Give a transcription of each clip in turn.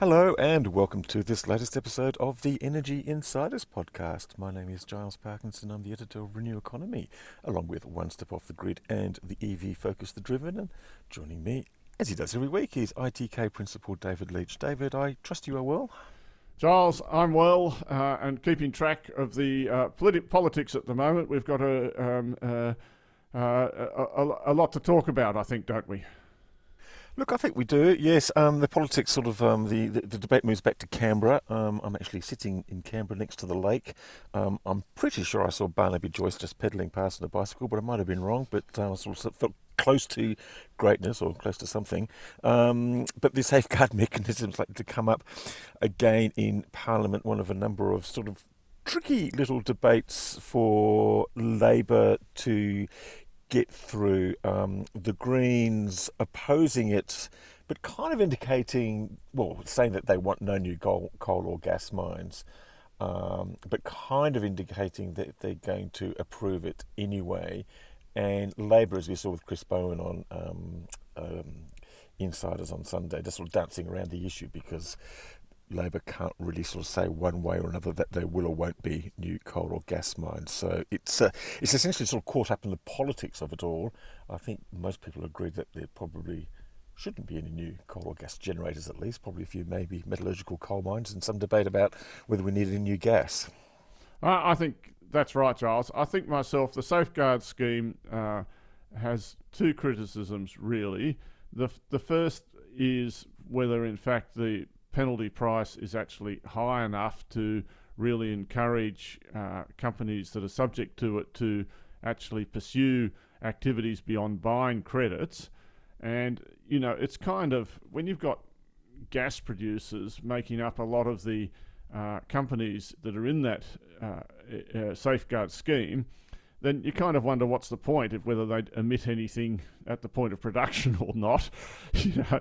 Hello, and welcome to this latest episode of the Energy Insiders podcast. My name is Giles Parkinson. I'm the editor of Renew Economy, along with One Step Off the Grid and the EV Focus the Driven. And joining me, as he does every week, is ITK Principal David Leach. David, I trust you are well. Giles, I'm well uh, and keeping track of the uh, politi- politics at the moment. We've got a, um, uh, uh a, a, a lot to talk about, I think, don't we? Look, I think we do. Yes, um, the politics sort of um, the, the, the debate moves back to Canberra. Um, I'm actually sitting in Canberra next to the lake. Um, I'm pretty sure I saw Barnaby Joyce just pedalling past on a bicycle, but I might have been wrong. But uh, I sort of felt close to greatness or close to something. Um, but the safeguard mechanisms like to come up again in Parliament. One of a number of sort of tricky little debates for Labor to get through. Um, the Greens opposing it, but kind of indicating, well, saying that they want no new coal, coal or gas mines, um, but kind of indicating that they're going to approve it anyway. And Labor, as we saw with Chris Bowen on um, um Insiders on Sunday, just sort of dancing around the issue because Labor can't really sort of say one way or another that there will or won't be new coal or gas mines. So it's uh, it's essentially sort of caught up in the politics of it all. I think most people agree that there probably shouldn't be any new coal or gas generators, at least. Probably a few maybe metallurgical coal mines, and some debate about whether we need any new gas. I think that's right, Giles. I think myself the safeguard scheme uh, has two criticisms really. The the first is whether in fact the penalty price is actually high enough to really encourage uh, companies that are subject to it to actually pursue activities beyond buying credits. And, you know, it's kind of when you've got gas producers making up a lot of the uh, companies that are in that uh, safeguard scheme, then you kind of wonder what's the point of whether they emit anything at the point of production or not. you know,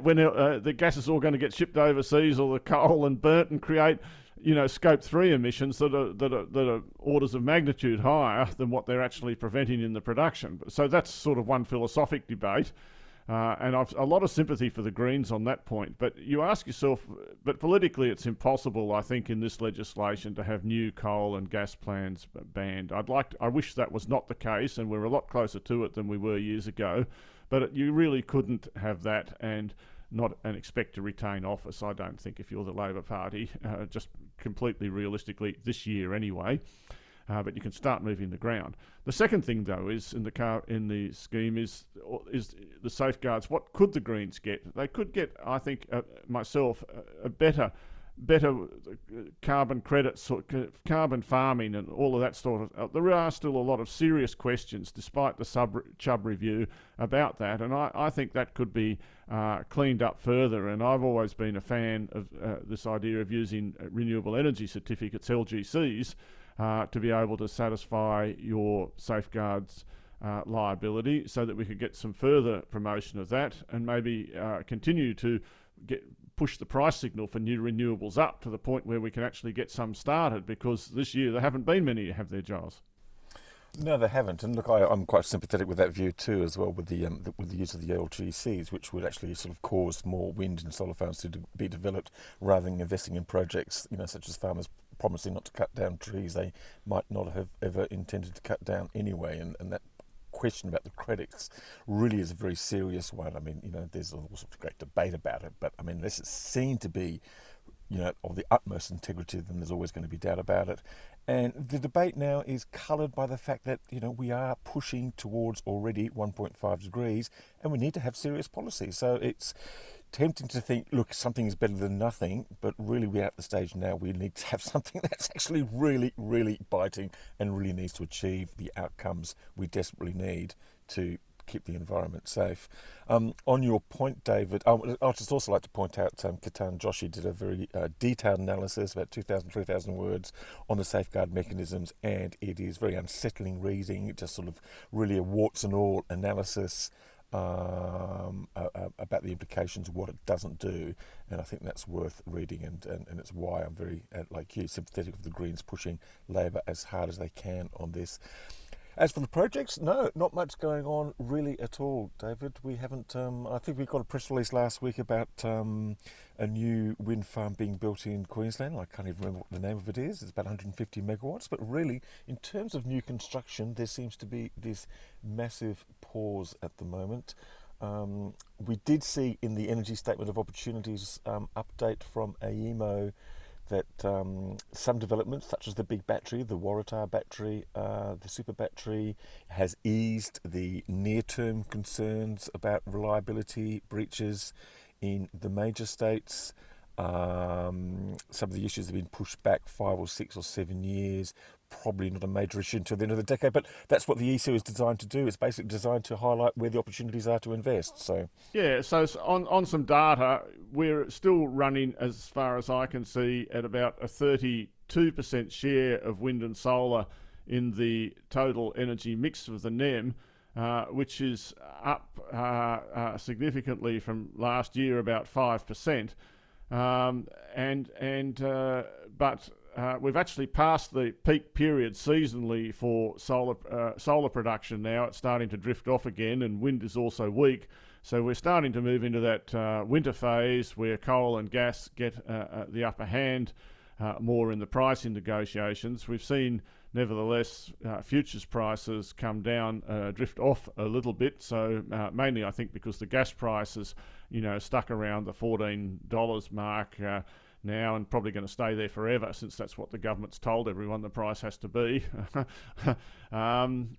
when uh, the gas is all going to get shipped overseas or the coal and burnt and create, you know, scope three emissions that are that are that are orders of magnitude higher than what they're actually preventing in the production. So that's sort of one philosophic debate. Uh, and I've a lot of sympathy for the Greens on that point. But you ask yourself, but politically, it's impossible, I think, in this legislation to have new coal and gas plants banned. I'd like, to, I wish that was not the case, and we're a lot closer to it than we were years ago. But it, you really couldn't have that and not and expect to retain office. I don't think if you're the Labor Party, uh, just completely realistically this year anyway uh, but you can start moving the ground. The second thing, though, is in the car in the scheme is is the safeguards. What could the Greens get? They could get, I think, uh, myself, a, better better uh, carbon credits, carbon farming, and all of that sort of. Uh, there are still a lot of serious questions, despite the sub Chubb review about that, and I, I think that could be uh, cleaned up further. And I've always been a fan of uh, this idea of using uh, renewable energy certificates (LGCs) uh, to be able to satisfy your safeguards uh, liability so that we could get some further promotion of that and maybe uh, continue to get push the price signal for new renewables up to the point where we can actually get some started because this year there haven't been many have their Giles. No, they haven't. And look, I, am quite sympathetic with that view too, as well, with the, um, the, with the use of the LGCs, which would actually sort of cause more wind and solar farms to de- be developed, rather than investing in projects, you know, such as farmers promising not to cut down trees they might not have ever intended to cut down anyway. And, and that question about the credits really is a very serious one. I mean, you know, there's all sorts of great debate about it, but I mean, unless it's seen to be, you know, of the utmost integrity, then there's always going to be doubt about it. And the debate now is coloured by the fact that, you know, we are pushing towards already 1.5 degrees and we need to have serious policy. So it's tempting to think, look, something is better than nothing, but really we're at the stage now we need to have something that's actually really, really biting and really needs to achieve the outcomes we desperately need to keep the environment safe. Um, on your point, David, I'd just also like to point out um, Ketan Joshi did a very uh, detailed analysis, about 2,000, 3,000 words, on the safeguard mechanisms, and it is very unsettling reading, it's just sort of really a warts and all analysis um, uh, about the implications of what it doesn't do, and I think that's worth reading, and, and, and it's why I'm very, uh, like you, sympathetic of the Greens pushing Labor as hard as they can on this. As for the projects, no, not much going on really at all, David. We haven't. Um, I think we got a press release last week about um, a new wind farm being built in Queensland. I can't even remember what the name of it is. It's about 150 megawatts. But really, in terms of new construction, there seems to be this massive pause at the moment. Um, we did see in the Energy Statement of Opportunities um, update from AEMO that um, some developments, such as the big battery, the Waratah battery, uh, the super battery, has eased the near term concerns about reliability breaches in the major states. Um, some of the issues have been pushed back five or six or seven years. Probably not a major issue until the end of the decade, but that's what the ESO is designed to do. It's basically designed to highlight where the opportunities are to invest. So yeah, so on on some data, we're still running, as far as I can see, at about a 32% share of wind and solar in the total energy mix of the NEM. Uh, which is up uh, uh, significantly from last year, about five percent. Um, and and uh, but uh, we've actually passed the peak period seasonally for solar uh, solar production now. It's starting to drift off again, and wind is also weak. So we're starting to move into that uh, winter phase where coal and gas get uh, uh, the upper hand more in the pricing negotiations. We've seen, nevertheless, futures prices come down, drift off a little bit. So mainly, I think, because the gas prices, you know, stuck around the fourteen dollars mark now and probably going to stay there forever since that's what the government's told everyone the price has to be. um,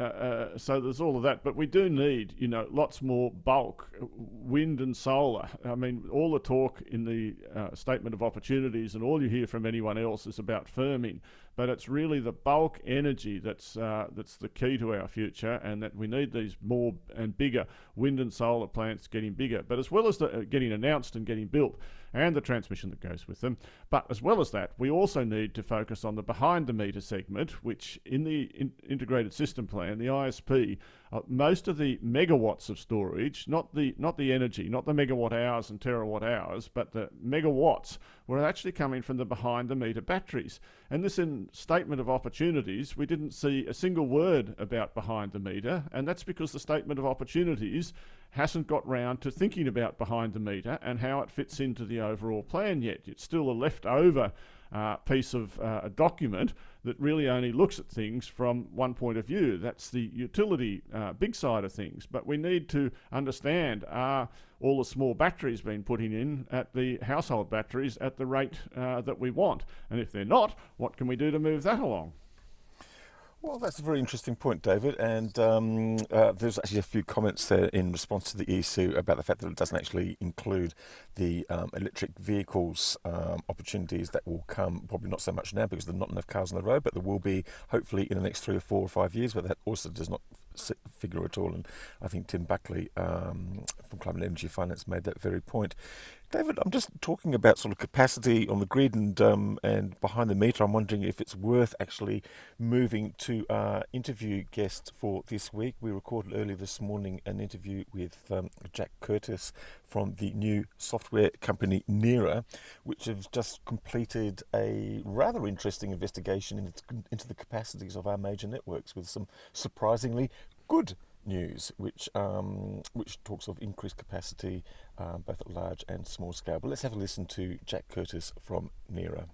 uh, uh, so there's all of that, but we do need, you know, lots more bulk, wind and solar. I mean, all the talk in the uh, statement of opportunities and all you hear from anyone else is about firming but it's really the bulk energy that's uh, that's the key to our future, and that we need these more and bigger wind and solar plants getting bigger. But as well as the, uh, getting announced and getting built, and the transmission that goes with them, but as well as that, we also need to focus on the behind the meter segment, which in the in- integrated system plan, the ISP, uh, most of the megawatts of storage, not the not the energy, not the megawatt hours and terawatt hours, but the megawatts were actually coming from the behind the meter batteries. And this in statement of opportunities, we didn't see a single word about behind the meter, and that's because the statement of opportunities hasn't got round to thinking about behind the meter and how it fits into the overall plan yet. It's still a leftover uh, piece of uh, a document that really only looks at things from one point of view. That's the utility uh, big side of things. But we need to understand are all the small batteries being putting in at the household batteries at the rate uh, that we want? And if they're not, what can we do to move that along? Well, that's a very interesting point, David. And um, uh, there's actually a few comments there in response to the ESO about the fact that it doesn't actually include the um, electric vehicles um, opportunities that will come, probably not so much now because there are not enough cars on the road, but there will be hopefully in the next three or four or five years. But that also does not figure at all. And I think Tim Buckley um, from Climate Energy Finance made that very point. David, I'm just talking about sort of capacity on the grid and um, and behind the meter. I'm wondering if it's worth actually moving to our interview guest for this week. We recorded early this morning an interview with um, Jack Curtis from the new software company Neara, which has just completed a rather interesting investigation into the capacities of our major networks with some surprisingly good news, which um, which talks of increased capacity uh, both at large and small scale. But let's have a listen to Jack Curtis from Neara.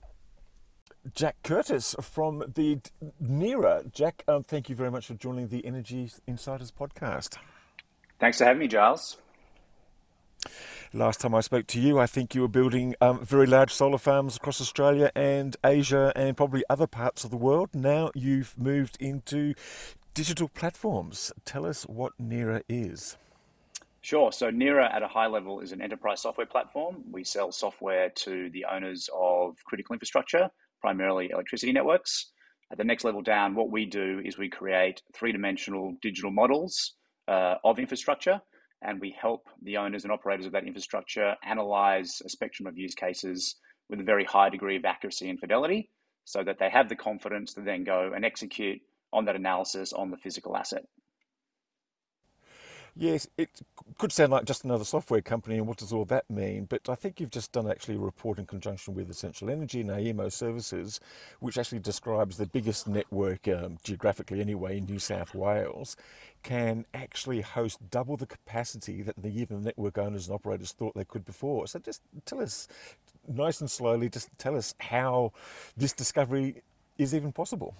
Jack Curtis from the Neara. Jack, um, thank you very much for joining the Energy Insiders podcast. Thanks for having me, Giles. Last time I spoke to you, I think you were building um, very large solar farms across Australia and Asia and probably other parts of the world. Now you've moved into digital platforms. Tell us what Neara is. Sure. So Neara at a high level is an enterprise software platform. We sell software to the owners of critical infrastructure, primarily electricity networks. At the next level down, what we do is we create three dimensional digital models uh, of infrastructure, and we help the owners and operators of that infrastructure analyze a spectrum of use cases with a very high degree of accuracy and fidelity so that they have the confidence to then go and execute on that analysis on the physical asset. Yes, it could sound like just another software company, and what does all that mean? But I think you've just done actually a report in conjunction with Essential Energy and AEMO Services, which actually describes the biggest network, um, geographically anyway, in New South Wales, can actually host double the capacity that the even network owners and operators thought they could before. So just tell us, nice and slowly, just tell us how this discovery is even possible.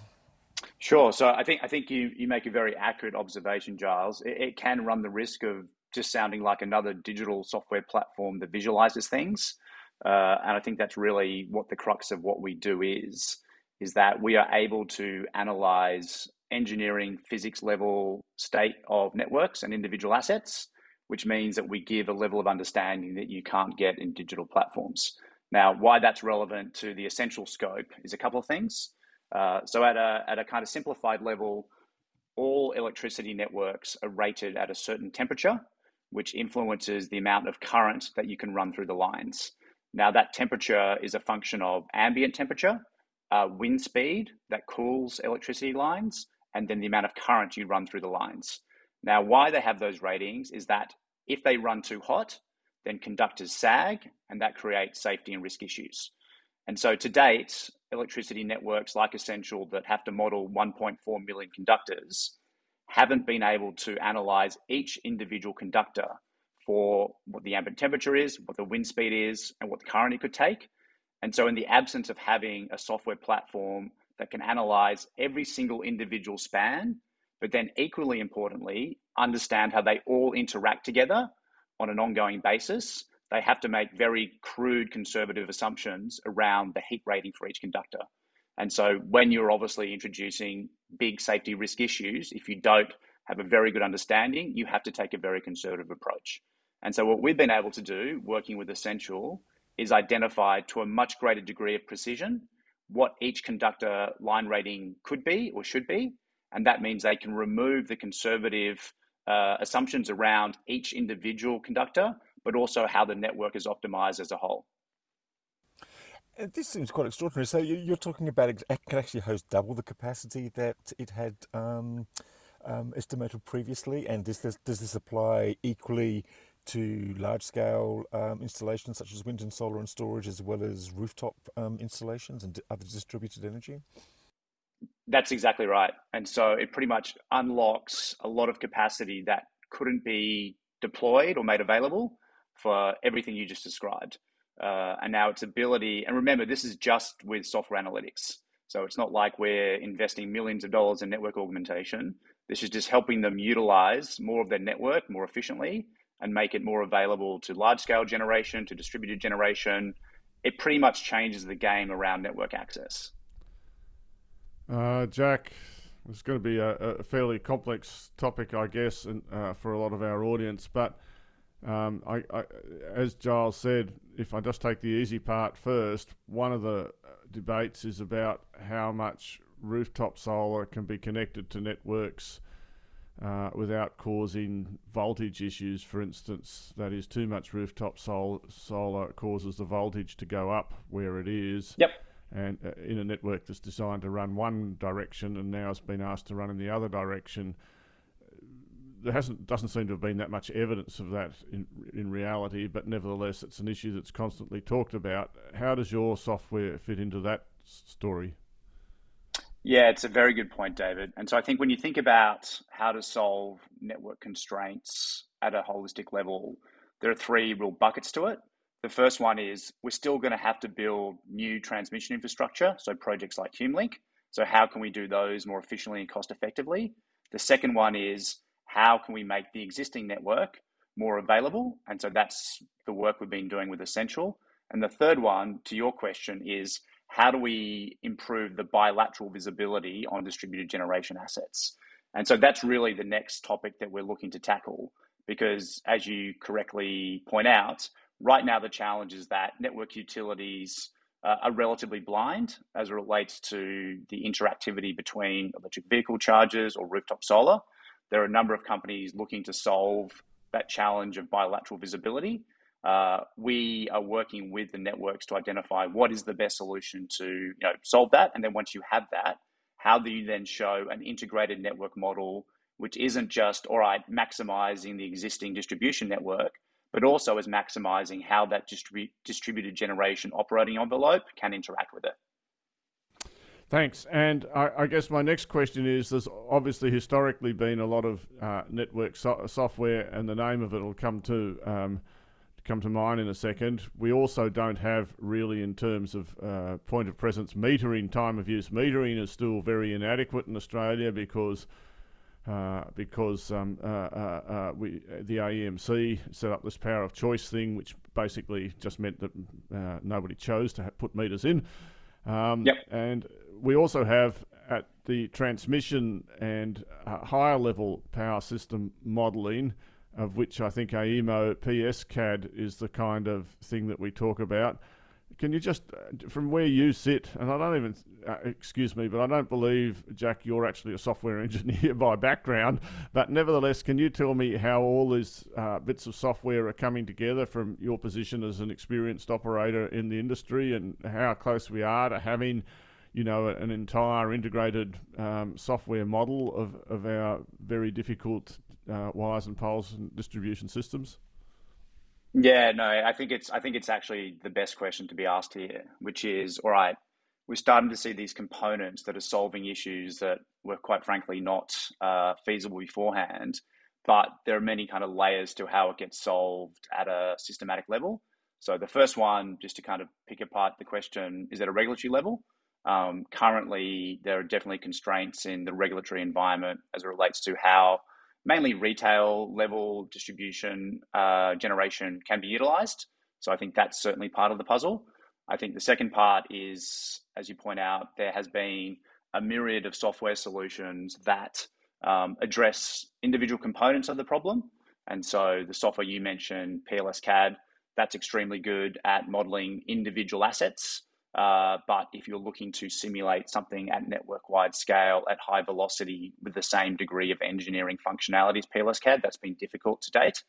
Sure. So I think I think you you make a very accurate observation, Giles. It, it, can run the risk of just sounding like another digital software platform that visualizes things, uh, and I think that's really what the crux of what we do is. Is that we are able to analyze engineering physics level state of networks and individual assets, which means that we give a level of understanding that you can't get in digital platforms. Now, why that's relevant to the essential scope is a couple of things. Uh, so at a, at a kind of simplified level, all electricity networks are rated at a certain temperature, which influences the amount of current that you can run through the lines. Now, that temperature is a function of ambient temperature, uh, wind speed that cools electricity lines, and then the amount of current you run through the lines. Now, why they have those ratings is that if they run too hot, then conductors sag, and that creates safety and risk issues. And so to date, electricity networks like Essential that have to model 1.4 million conductors haven't been able to analyze each individual conductor for what the ambient temperature is, what the wind speed is, and what the current it could take. And so, in the absence of having a software platform that can analyze every single individual span, but then equally importantly, understand how they all interact together on an ongoing basis, they have to make very crude conservative assumptions around the heat rating for each conductor. And so when you're obviously introducing big safety risk issues, if you don't have a very good understanding, you have to take a very conservative approach. And so what we've been able to do, working with Essential, is identify to a much greater degree of precision what each conductor line rating could be or should be. And that means they can remove the conservative uh, assumptions around each individual conductor but also how the network is optimized as a whole. This seems quite extraordinary. So you're talking about it can actually host double the capacity that it had um, um, estimated previously, and does this, does this apply equally to large-scale um, installations such as wind and solar and storage, as well as rooftop um, installations and other distributed energy? That's exactly right. And so it pretty much unlocks a lot of capacity that couldn't be deployed or made available for everything you just described. Uh, and now its ability, and remember, this is just with software analytics. So it's not like we're investing millions of dollars in network augmentation. This is just helping them utilize more of their network more efficiently and make it more available to large scale generation, to distributed generation. It pretty much changes the game around network access. Uh, Jack, it's going to be a, a, fairly complex topic, I guess, and, uh, for a lot of our audience. But um, I, I, as Giles said, if I just take the easy part first, one of the uh, debates is about how much rooftop solar can be connected to networks uh, without causing voltage issues. For instance, that is too much rooftop sol- solar causes the voltage to go up where it is. Yep. And uh, in a network that's designed to run one direction and now it's been asked to run in the other direction, there hasn't doesn't seem to have been that much evidence of that in in reality, but nevertheless, it's an issue that's constantly talked about. How does your software fit into that story? Yeah, it's a very good point, David. And so I think when you think about how to solve network constraints at a holistic level, there are three real buckets to it. The first one is we're still going to have to build new transmission infrastructure, so projects like HumeLink. So how can we do those more efficiently and cost effectively? The second one is how can we make the existing network more available? And so that's the work we've been doing with Essential. And the third one, to your question, is how do we improve the bilateral visibility on distributed generation assets? And so that's really the next topic that we're looking to tackle. Because as you correctly point out, right now the challenge is that network utilities uh, are relatively blind as it relates to the interactivity between electric vehicle chargers or rooftop solar. There are a number of companies looking to solve that challenge of bilateral visibility. Uh, we are working with the networks to identify what is the best solution to you know, solve that. And then once you have that, how do you then show an integrated network model, which isn't just, all right, maximizing the existing distribution network, but also is maximizing how that distribu- distributed generation operating envelope can interact with it. Thanks. And I, I, guess my next question is there's obviously historically been a lot of uh, network so- software, and the name of it will come to. Um, come to mind in a second. We also don't have really, in terms of uh, point of presence metering, time of use metering is still very inadequate in Australia because uh, because um, uh, uh, uh we, the AEMC set up this power of choice thing, which basically just meant that uh, nobody chose to put meters in. Um, yep. And we also have at the transmission and higher level power system modelling, of which I think AEMO PSCAD is the kind of thing that we talk about. Can you just, uh, from where you sit, and I don't even, uh, excuse me, but I don't believe, Jack, you're actually a software engineer by background, but nevertheless, can you tell me how all these uh, bits of software are coming together from your position as an experienced operator in the industry and how close we are to having, you know, an entire integrated um, software model of, of our very difficult uh, wires and poles and distribution systems? Yeah, no, I think it's I think it's actually the best question to be asked here, which is all right. We're starting to see these components that are solving issues that were quite frankly not uh, feasible beforehand, but there are many kind of layers to how it gets solved at a systematic level. So the first one, just to kind of pick apart the question, is at a regulatory level. Um, currently, there are definitely constraints in the regulatory environment as it relates to how mainly retail level distribution uh, generation can be utilized. So I think that's certainly part of the puzzle. I think the second part is, as you point out, there has been a myriad of software solutions that um, address individual components of the problem. And so the software you mentioned, PLS CAD, that's extremely good at modeling individual assets uh, but if you're looking to simulate something at network wide scale at high velocity with the same degree of engineering functionality as PLSCAD, that's been difficult to date.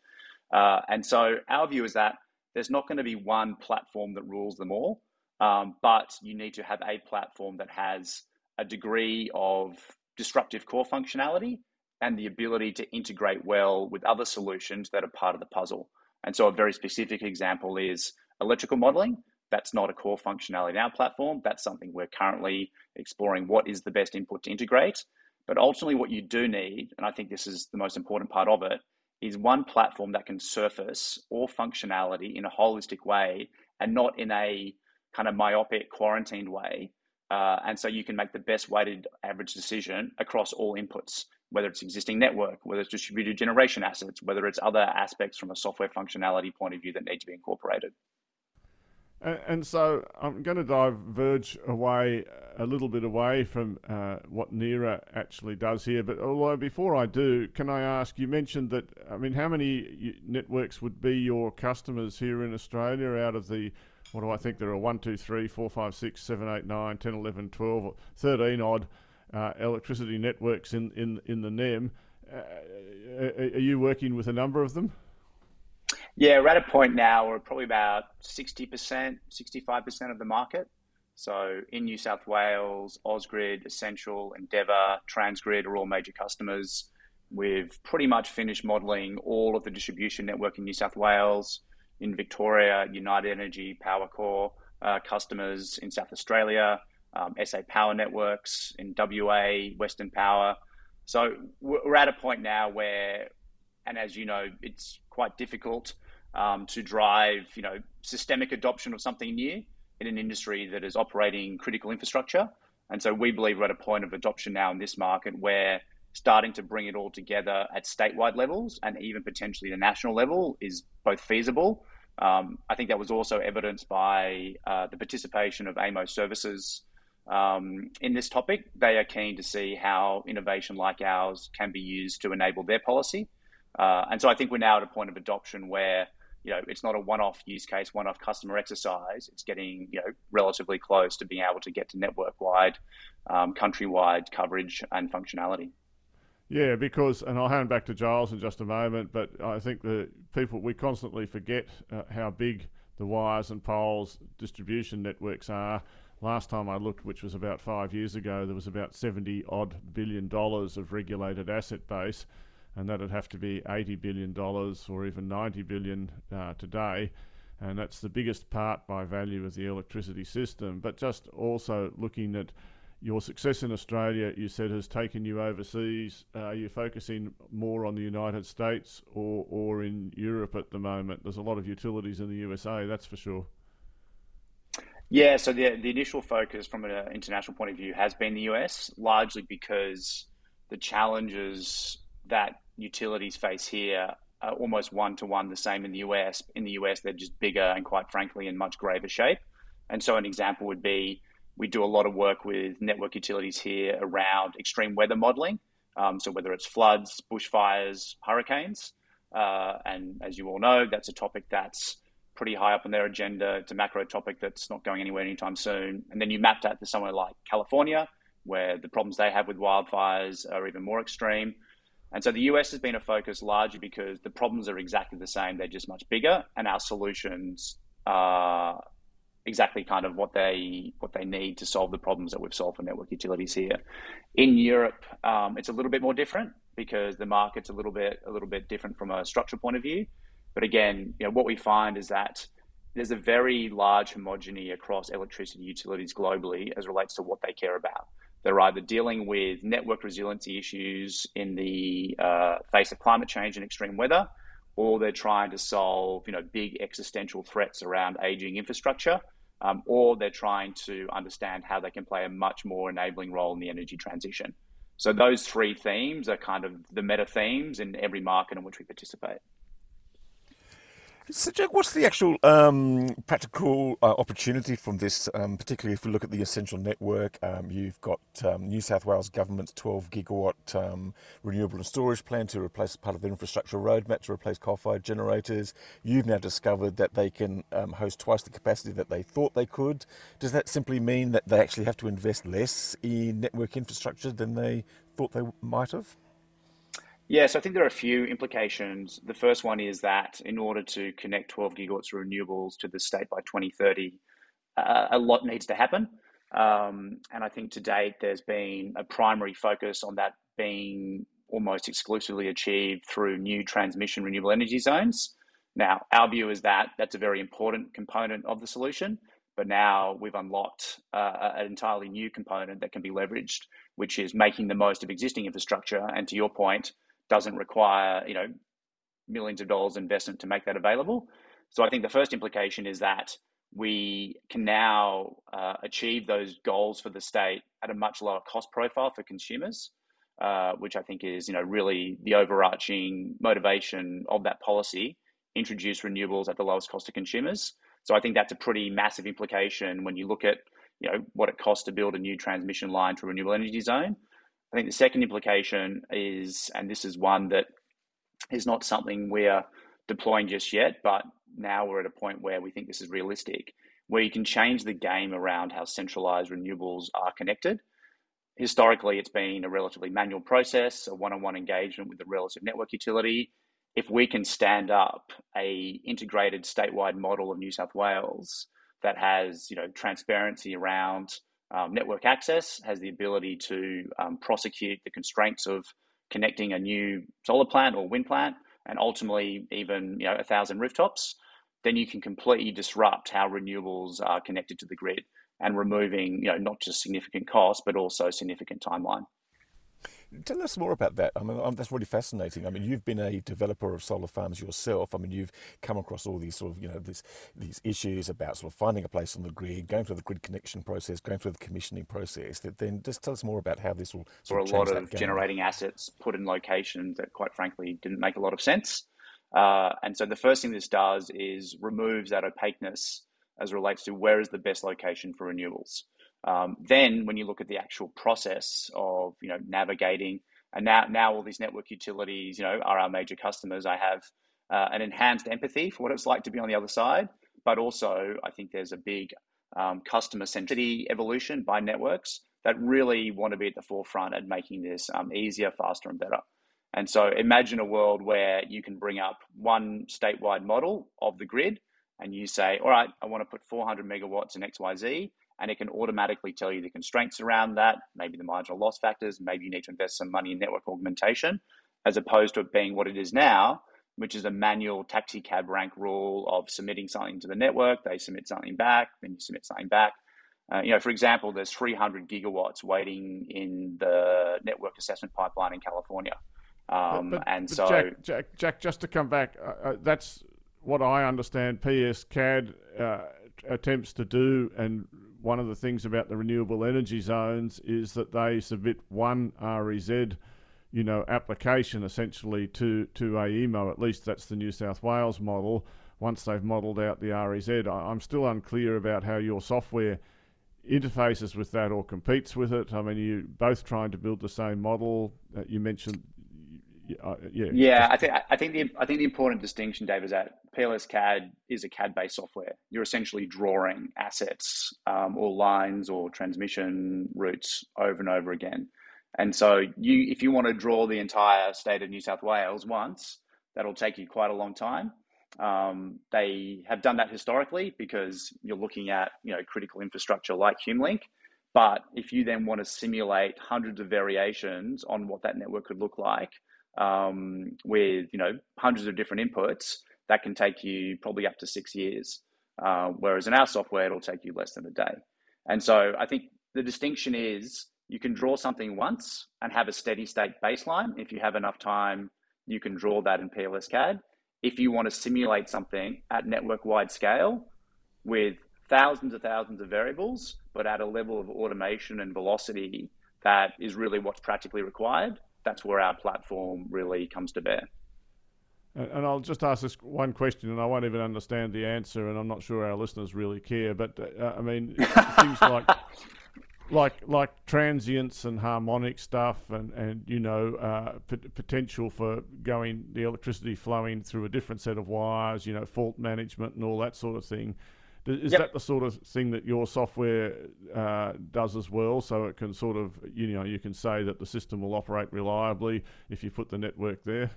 Uh, and so our view is that there's not going to be one platform that rules them all, um, but you need to have a platform that has a degree of disruptive core functionality and the ability to integrate well with other solutions that are part of the puzzle. And so a very specific example is electrical modeling. That's not a core functionality in our platform. That's something we're currently exploring what is the best input to integrate. But ultimately, what you do need, and I think this is the most important part of it, is one platform that can surface all functionality in a holistic way and not in a kind of myopic, quarantined way. Uh, and so you can make the best weighted average decision across all inputs, whether it's existing network, whether it's distributed generation assets, whether it's other aspects from a software functionality point of view that need to be incorporated. And, so I'm going to diverge away a little bit away from uh, what Neara actually does here. But although before I do, can I ask? You mentioned that. I mean, how many networks would be your customers here in Australia out of the what do I think there are 1, 2, 3, 4, 5, 6, 7, 8, 9, 10, 11, 12, 13 odd uh, electricity networks in, in, in the NEM. Uh, are you working with a number of them? Yeah, we're at a point now where we're probably about 60%, 65% of the market. So in New South Wales, Ausgrid, Essential, Endeavour, Transgrid are all major customers. We've pretty much finished modelling all of the distribution network in New South Wales. In Victoria, United Energy, Powercor, uh, customers in South Australia, um, SA Power Networks in WA, Western Power. So we're at a point now where and as you know, it's quite difficult um, to drive, you know, systemic adoption of something new in an industry that is operating critical infrastructure. And so we believe we're at a point of adoption now in this market where starting to bring it all together at statewide levels and even potentially the national level is both feasible. Um, I think that was also evidenced by uh, the participation of AEMO services um, in this topic. They are keen to see how innovation like ours can be used to enable their policy. Uh, and so I think we're now at a point of adoption where you know it's not a one-off use case, one-off customer exercise. It's getting you know relatively close to being able to get to network-wide, um, country-wide coverage and functionality. Yeah, because, and I'll hand back to Giles in just a moment, but I think the people, we constantly forget uh, how big the wires and poles distribution networks are. Last time I looked, which was about five years ago, there was about 70 odd billion dollars of regulated asset base, and that'd have to be 80 billion dollars or even 90 billion uh, today. And that's the biggest part by value of the electricity system. But just also looking at your success in Australia, you said, has taken you overseas. Uh, are you focusing more on the United States or, or in Europe at the moment? There's a lot of utilities in the USA, that's for sure. Yeah, so the, the initial focus from an international point of view has been the US, largely because the challenges that utilities face here are almost one to one the same in the US. In the US, they're just bigger and, quite frankly, in much graver shape. And so, an example would be we do a lot of work with network utilities here around extreme weather modeling. Um, so whether it's floods, bushfires, hurricanes, uh, and as you all know, that's a topic that's pretty high up on their agenda. It's a macro topic that's not going anywhere anytime soon. And then you map that to somewhere like California, where the problems they have with wildfires are even more extreme. And so the US has been a focus largely because the problems are exactly the same, they're just much bigger, and our solutions are exactly kind of what they what they need to solve the problems that we've solved for network utilities here. In Europe, um, it's a little bit more different because the market's a little bit a little bit different from a structural point of view. But again, you know, what we find is that there's a very large homogeny across electricity utilities globally as relates to what they care about. They're either dealing with network resiliency issues in the uh, face of climate change and extreme weather, or they're trying to solve you know big existential threats around aging infrastructure, um, or they're trying to understand how they can play a much more enabling role in the energy transition. So those three themes are kind of the meta themes in every market in which we participate. So, Jack, what's the actual um, practical uh, opportunity from this, um, particularly if we look at the essential network? Um, you've got um, New South Wales government's 12 gigawatt um, renewable and storage plan to replace part of their infrastructure roadmap to replace coal fired generators. You've now discovered that they can um, host twice the capacity that they thought they could. Does that simply mean that they actually have to invest less in network infrastructure than they thought they might have? Yeah, so I think there are a few implications. The first one is that in order to connect 12 gigawatts of renewables to the state by 2030, uh, a lot needs to happen. Um, and I think to date, there's been a primary focus on that being almost exclusively achieved through new transmission renewable energy zones. Now, our view is that that's a very important component of the solution, but now we've unlocked uh, an entirely new component that can be leveraged, which is making the most of existing infrastructure. And to your point, doesn't require you know millions of dollars investment to make that available. So I think the first implication is that we can now uh, achieve those goals for the state at a much lower cost profile for consumers, uh, which I think is you know really the overarching motivation of that policy. Introduce renewables at the lowest cost to consumers. So I think that's a pretty massive implication when you look at you know what it costs to build a new transmission line to a renewable energy zone I think the second implication is, and this is one that is not something we're deploying just yet, but now we're at a point where we think this is realistic, where you can change the game around how centralized renewables are connected. Historically, it's been a relatively manual process, a one-on-one engagement with the relative network utility. If we can stand up a integrated statewide model of New South Wales that has, you know, transparency around um, network access, has the ability to um, prosecute the constraints of connecting a new solar plant or wind plant, and ultimately even you know a thousand rooftops, then you can completely disrupt how renewables are connected to the grid and removing you know not just significant cost but also significant timeline. Tell us more about that. I mean, um, that's really fascinating. I mean, you've been a developer of solar farms yourself. I mean, you've come across all these sort of, you know, this, these issues about sort of finding a place on the grid, going through the grid connection process, going through the commissioning process. That then just tell us more about how this will sort or a lot of generating assets put in locations that, quite frankly, didn't make a lot of sense. Uh, and so the first thing this does is removes that opaqueness as relates to where is the best location for renewables. Um, then, when you look at the actual process of you know navigating, and now now all these network utilities, you know, are our major customers. I have uh, an enhanced empathy for what it's like to be on the other side, but also I think there's a big um, customer centricity evolution by networks that really want to be at the forefront at making this um, easier, faster, and better. And so imagine a world where you can bring up one statewide model of the grid and you say, all right, I want to put 400 megawatts in XYZ, and it can automatically tell you the constraints around that, maybe the marginal loss factors, maybe you need to invest some money in network augmentation, as opposed to it being what it is now, which is a manual taxi cab rank rule of submitting something to the network, they submit something back, then you submit something back. Uh, you know, for example, there's 300 gigawatts waiting in the network assessment pipeline in California. Um, but, but, and but so, Jack, Jack, Jack, just to come back, uh, uh, that's what I understand PS CAD uh, attempts to do, and one of the things about the renewable energy zones is that they submit one REZ, you know, application essentially to to AEMO. At least that's the New South Wales model. Once they've modelled out the REZ, I, I'm still unclear about how your software interfaces with that or competes with it. I mean, you both trying to build the same model. Uh, you mentioned uh, yeah. Yeah, I think I think the I think the important distinction, Dave, is that PLS CAD is a CAD-based software. You're essentially drawing assets um, or lines or transmission routes over and over again. And so, you if you want to draw the entire state of New South Wales once, that'll take you quite a long time. Um, they have done that historically because you're looking at you know critical infrastructure like HumeLink. But if you then want to simulate hundreds of variations on what that network could look like, um, with you know hundreds of different inputs, that can take you probably up to six years. Uh, whereas in our software, it'll take you less than a day. And so I think the distinction is you can draw something once and have a steady state baseline. If you have enough time, you can draw that in PLS CAD. If you want to simulate something at network wide scale with thousands of thousands of variables, but at a level of automation and velocity that is really what's practically required, that's where our platform really comes to bear. And I'll just ask this one question, and I won't even understand the answer, and I'm not sure our listeners really care. But uh, I mean, things like like like transients and harmonic stuff, and and you know, uh, p- potential for going the electricity flowing through a different set of wires, you know, fault management and all that sort of thing. Is yep. that the sort of thing that your software uh, does as well? So it can sort of, you know, you can say that the system will operate reliably if you put the network there.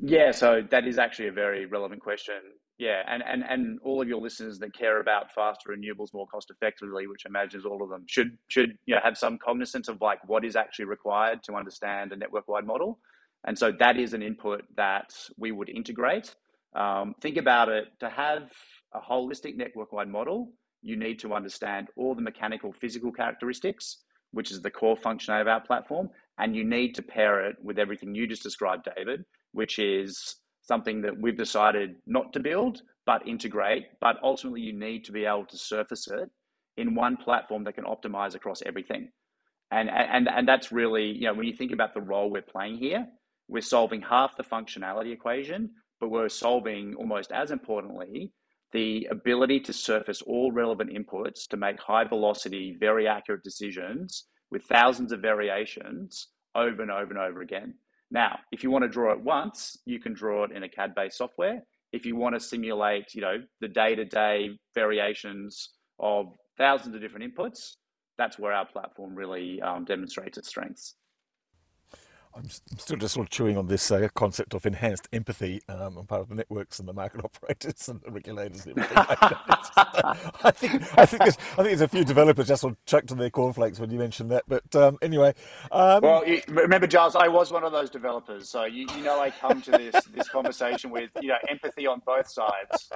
Yeah, so that is actually a very relevant question. Yeah, and, and, and all of your listeners that care about faster renewables more cost effectively, which I imagines all of them, should should you know, have some cognizance of like what is actually required to understand a network wide model. And so that is an input that we would integrate. Um, think about it to have a holistic network wide model, you need to understand all the mechanical physical characteristics, which is the core functionality of our platform. And you need to pair it with everything you just described, David, which is something that we've decided not to build, but integrate. But ultimately, you need to be able to surface it in one platform that can optimize across everything. And, and, and that's really, you know, when you think about the role we're playing here, we're solving half the functionality equation, but we're solving almost as importantly the ability to surface all relevant inputs to make high velocity, very accurate decisions with thousands of variations over and over and over again. Now, if you want to draw it once, you can draw it in a CAD based software. If you want to simulate, you know, the day to day variations of thousands of different inputs, that's where our platform really um, demonstrates its strengths. I'm still just sort of chewing on this uh, concept of enhanced empathy um, on part of the networks and the market operators and the regulators and everything. I think I think there's, I think there's a few developers just sort of chucked in their cornflakes when you mentioned that. But um, anyway, um, well, you, remember, Giles, I was one of those developers, so you, you know I come to this this conversation with you know empathy on both sides.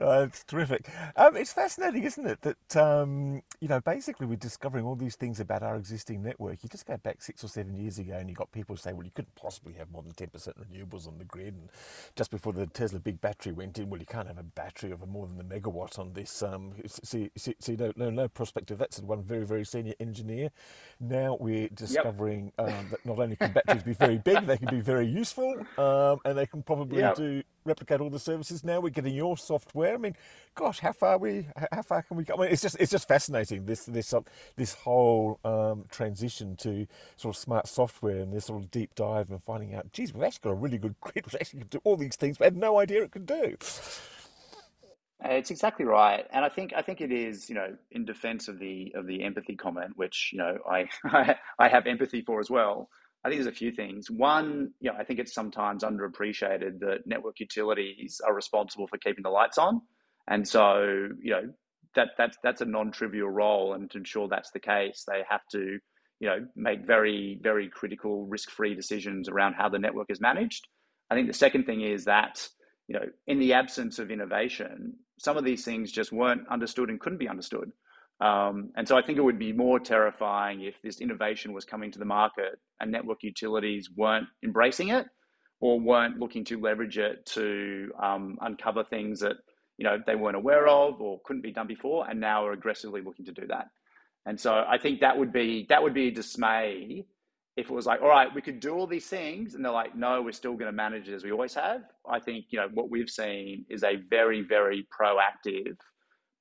Uh, it's terrific. Um, it's fascinating, isn't it? That um, you know basically we're discovering all these things about our existing network. You just go back six or seven years ago and you got people say, well, you couldn't possibly have more than 10% renewables on the grid. And just before the Tesla big battery went in, well, you can't have a battery of more than a megawatt on this. Um, see, see, see no, no, no prospect of that, said one very, very senior engineer. Now we're discovering yep. um, that not only can batteries be very big, they can be very useful, um, and they can probably yep. do replicate all the services. Now we're getting your software. I mean, gosh, how far we, how far can we go? I mean, it's just, it's just fascinating this, this, uh, this whole um, transition to sort of smart software and this sort of deep dive and finding out, geez, we've actually got a really good grid which actually can do all these things, I had no idea it could do. It's exactly right, and I think I think it is. You know, in defence of the of the empathy comment, which you know I I have empathy for as well. I think there's a few things. One, you know, I think it's sometimes underappreciated that network utilities are responsible for keeping the lights on, and so you know that that's that's a non-trivial role, and to ensure that's the case, they have to you know make very very critical risk-free decisions around how the network is managed. I think the second thing is that you know in the absence of innovation, some of these things just weren't understood and couldn't be understood. Um, and so I think it would be more terrifying if this innovation was coming to the market and network utilities weren't embracing it or weren't looking to leverage it to um, uncover things that you know they weren't aware of or couldn't be done before, and now are aggressively looking to do that. And so I think that would be that would be a dismay if it was like, all right, we could do all these things, and they're like, no, we're still going to manage it as we always have. I think you know what we've seen is a very very proactive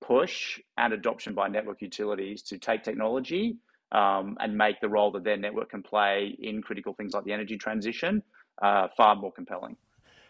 push and adoption by network utilities to take technology um, and make the role that their network can play in critical things like the energy transition uh, far more compelling.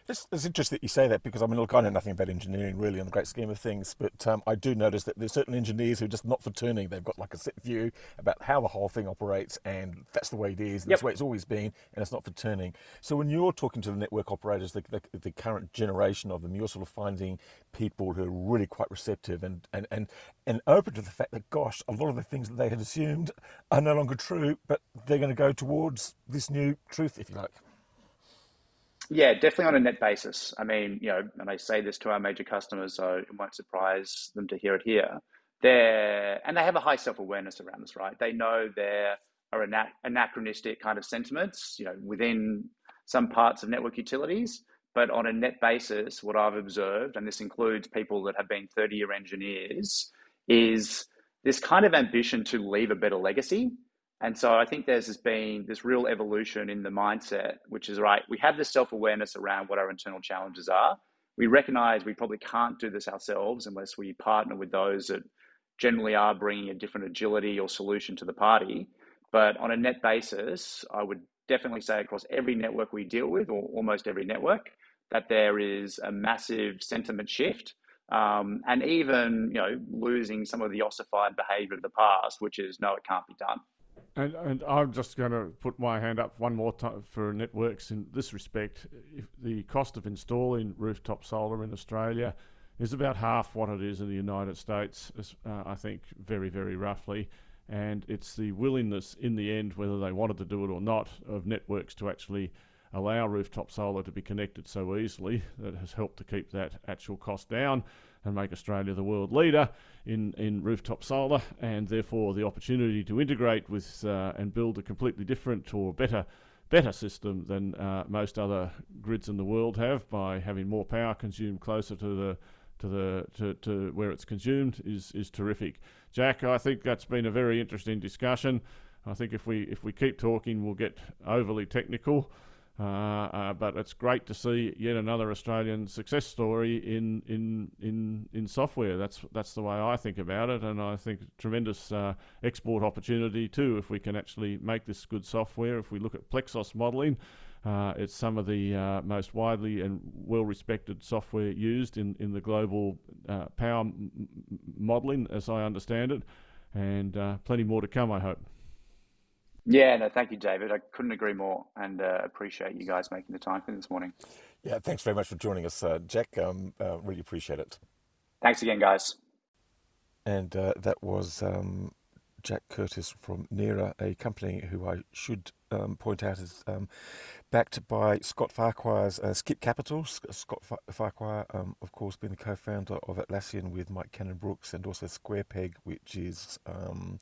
It's, it's interesting that you say that because I mean, look, I know nothing about engineering really in the great scheme of things, but um, I do notice that there's certain engineers who are just not for turning. They've got like a set view about how the whole thing operates, and that's the way it is, yep. that's the way it's always been, and it's not for turning. So when you're talking to the network operators, the, the, the current generation of them, you're sort of finding people who are really quite receptive and, and, and, and open to the fact that, gosh, a lot of the things that they had assumed are no longer true, but they're going to go towards this new truth, if you like. Yeah, definitely on a net basis. I mean, you know, and I say this to our major customers, so it won't surprise them to hear it here. They're, and they have a high self awareness around this, right? They know there are anachronistic kind of sentiments, you know, within some parts of network utilities. But on a net basis, what I've observed, and this includes people that have been 30 year engineers, is this kind of ambition to leave a better legacy. And so I think there's been this real evolution in the mindset, which is right. We have this self awareness around what our internal challenges are. We recognize we probably can't do this ourselves unless we partner with those that generally are bringing a different agility or solution to the party. But on a net basis, I would definitely say across every network we deal with, or almost every network, that there is a massive sentiment shift. Um, and even you know losing some of the ossified behavior of the past, which is no, it can't be done. And, and I'm just going to put my hand up one more time for networks in this respect. If the cost of installing rooftop solar in Australia is about half what it is in the United States, uh, I think, very, very roughly. And it's the willingness in the end, whether they wanted to do it or not, of networks to actually allow rooftop solar to be connected so easily that has helped to keep that actual cost down and make Australia the world leader in, in rooftop solar, and therefore the opportunity to integrate with uh, and build a completely different or better better system than uh, most other grids in the world have by having more power consumed closer to the to the to, to where it's consumed is is terrific. Jack, I think that's been a very interesting discussion. I think if we if we keep talking, we'll get overly technical. Uh, uh, but it's great to see yet another Australian success story in, in in in software. That's that's the way I think about it, and I think tremendous uh, export opportunity too if we can actually make this good software. If we look at Plexos modelling, uh, it's some of the uh, most widely and well-respected software used in in the global power m- modelling, as I understand it, and plenty more to come. I hope. Yeah, no, thank you, David. I couldn't agree more, and uh, appreciate you guys making the time for this morning. Yeah, thanks very much for joining us, uh, Jack. Um, uh, really appreciate it. Thanks again, guys. And uh, that was um, Jack Curtis from Neara, a company who I should um, point out is um, backed by Scott Farquhar's uh, Skip Capital. Scott Farquhar, um, of course, being the co-founder of Atlassian with Mike Cannon-Brookes and also Square Peg, which is um,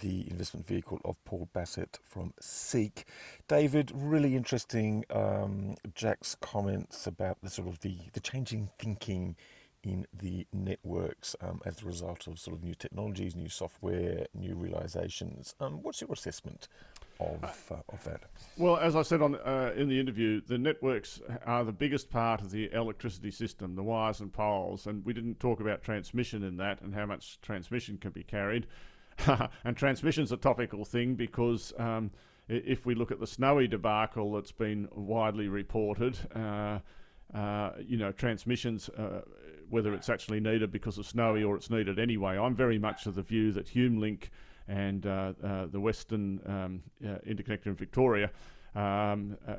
the investment vehicle of Paul Bassett from Seek. David, really interesting um, Jack's comments about the sort of the, the changing thinking in the networks um, as a result of sort of new technologies, new software, new realizations. Um, what's your assessment of, uh, of that? Well, as I said on uh, in the interview, the networks are the biggest part of the electricity system, the wires and poles, and we didn't talk about transmission in that and how much transmission can be carried. and transmission's a topical thing because um, if we look at the snowy debacle that's been widely reported, uh, uh, you know, transmissions uh, whether it's actually needed because of snowy or it's needed anyway. I'm very much of the view that HumeLink and uh, uh, the Western um, uh, Interconnector in Victoria um, uh,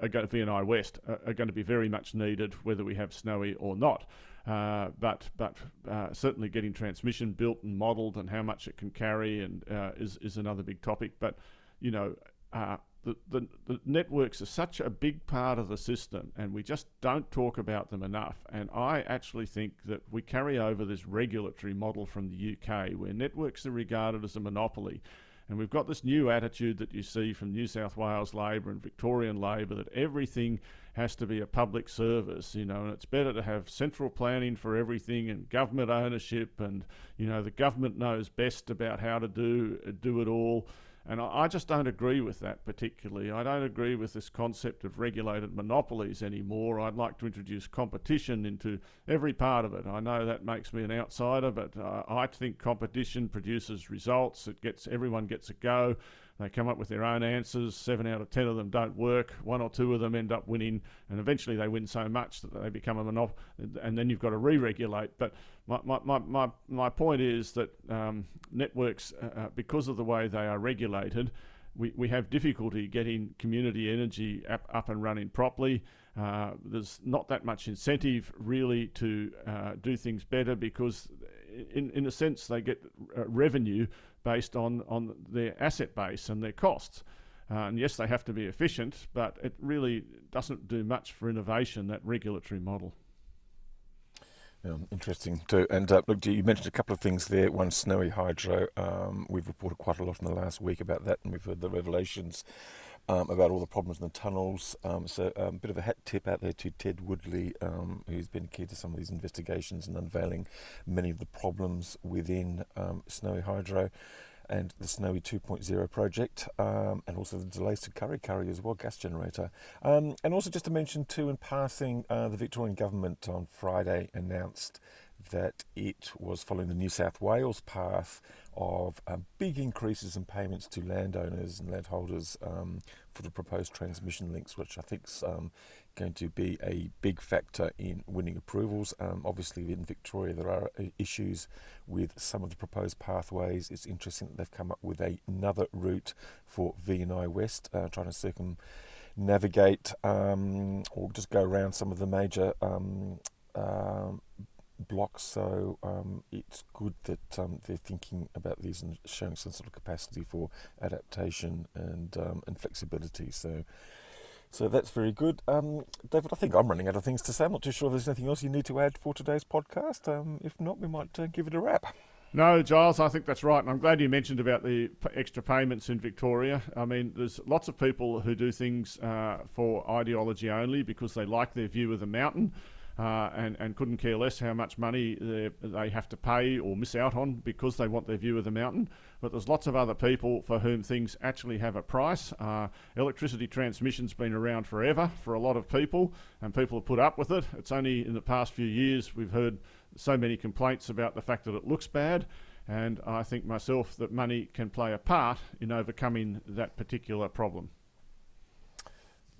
are going to VNI West are going to be very much needed whether we have snowy or not. Uh, but but uh, certainly getting transmission built and modelled and how much it can carry and uh, is is another big topic. But you know. Uh, the, the, the, networks are such a big part of the system, and we just don't talk about them enough. And I actually think that we carry over this regulatory model from the UK, where networks are regarded as a monopoly, and we've got this new attitude that you see from New South Wales Labor and Victorian Labor that everything has to be a public service, you know, and it's better to have central planning for everything and government ownership and, you know, the government knows best about how to do do it all. And I, just don't agree with that particularly. I don't agree with this concept of regulated monopolies anymore. I'd like to introduce competition into every part of it. I know that makes me an outsider, but uh, I think competition produces results. It gets everyone gets a go. They come up with their own answers. Seven out of ten of them don't work. One or two of them end up winning, and eventually they win so much that they become a monopoly. And then you've got to re-regulate. But my, my, my, my, point is that um, networks, uh, uh, because of the way they are regulated, we, we have difficulty getting community energy up, up and running properly. Uh, there's not that much incentive really to uh, do things better because, in, in a sense, they get uh, revenue based on, on their asset base and their costs. Uh, and yes, they have to be efficient, but it really doesn't do much for innovation, that regulatory model. Yeah, interesting too. And uh, look, you mentioned a couple of things there. One, snowy hydro. Um, we've reported quite a lot in the last week about that, and we've heard the revelations um, about all the problems in the tunnels. Um, so, a um, bit of a hat tip out there to Ted Woodley, um, who's been key to some of these investigations and unveiling many of the problems within um, Snowy Hydro and the Snowy 2.0 project, um, and also the delays to Kurri Kurri as well, gas generator. Um, and also, just to mention, too, in passing, uh, the Victorian government on Friday announced that it was following the New South Wales path of um, big increases in payments to landowners and landholders um, for the proposed transmission links, which I think is um, going to be a big factor in winning approvals. Um, obviously, in Victoria, there are uh, issues with some of the proposed pathways. It's interesting that they've come up with a, another route for VNI West, uh, trying to circumnavigate um, or just go around some of the major um, blocks. So um, it's good that um, they're thinking about these and showing some sort of capacity for adaptation and um, and flexibility. So. So that's very good. Um, David, I think I'm running out of things to say. I'm not too sure if there's anything else you need to add for today's podcast. Um, if not, we might uh, give it a wrap. No, Giles, I think that's right. And I'm glad you mentioned about the extra payments in Victoria. I mean, there's lots of people who do things uh, for ideology only because they like their view of the mountain uh, and, and couldn't care less how much money they have to pay or miss out on because they want their view of the mountain. But there's lots of other people for whom things actually have a price. Uh, electricity transmission's been around forever for a lot of people, and people have put up with it. It's only in the past few years we've heard so many complaints about the fact that it looks bad. And I think myself that money can play a part in overcoming that particular problem.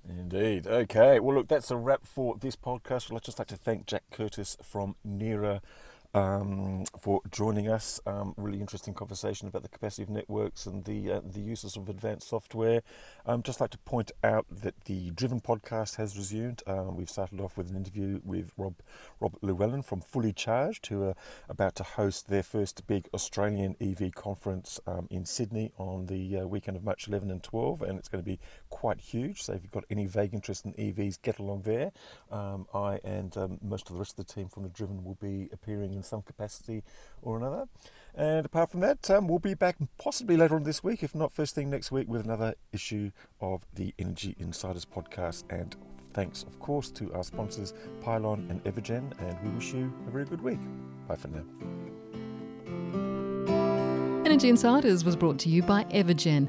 Indeed. Okay. Well, look, that's a wrap for this podcast. Well, I'd just like to thank Jack Curtis from Neara um, for joining us. Um, really interesting conversation about the capacity of networks and the uh, the uses of advanced software. Um, just like to point out that the Driven podcast has resumed. Um, we've started off with an interview with Rob Robert Llewellyn from Fully Charged, who are about to host their first big Australian EV conference um, in Sydney on the uh, weekend of March 11 and 12, and it's going to be quite huge. So if you've got any vague interest in EVs, get along there. Um, I and most of the rest of the team from the Driven will be appearing in some capacity or another. And apart from that, um, we'll be back possibly later on this week, if not first thing next week, with another issue of the Energy Insiders podcast. And thanks, of course, to our sponsors, Pylon and Evergen. And we wish you a very good week. Bye for now. Energy Insiders was brought to you by Evergen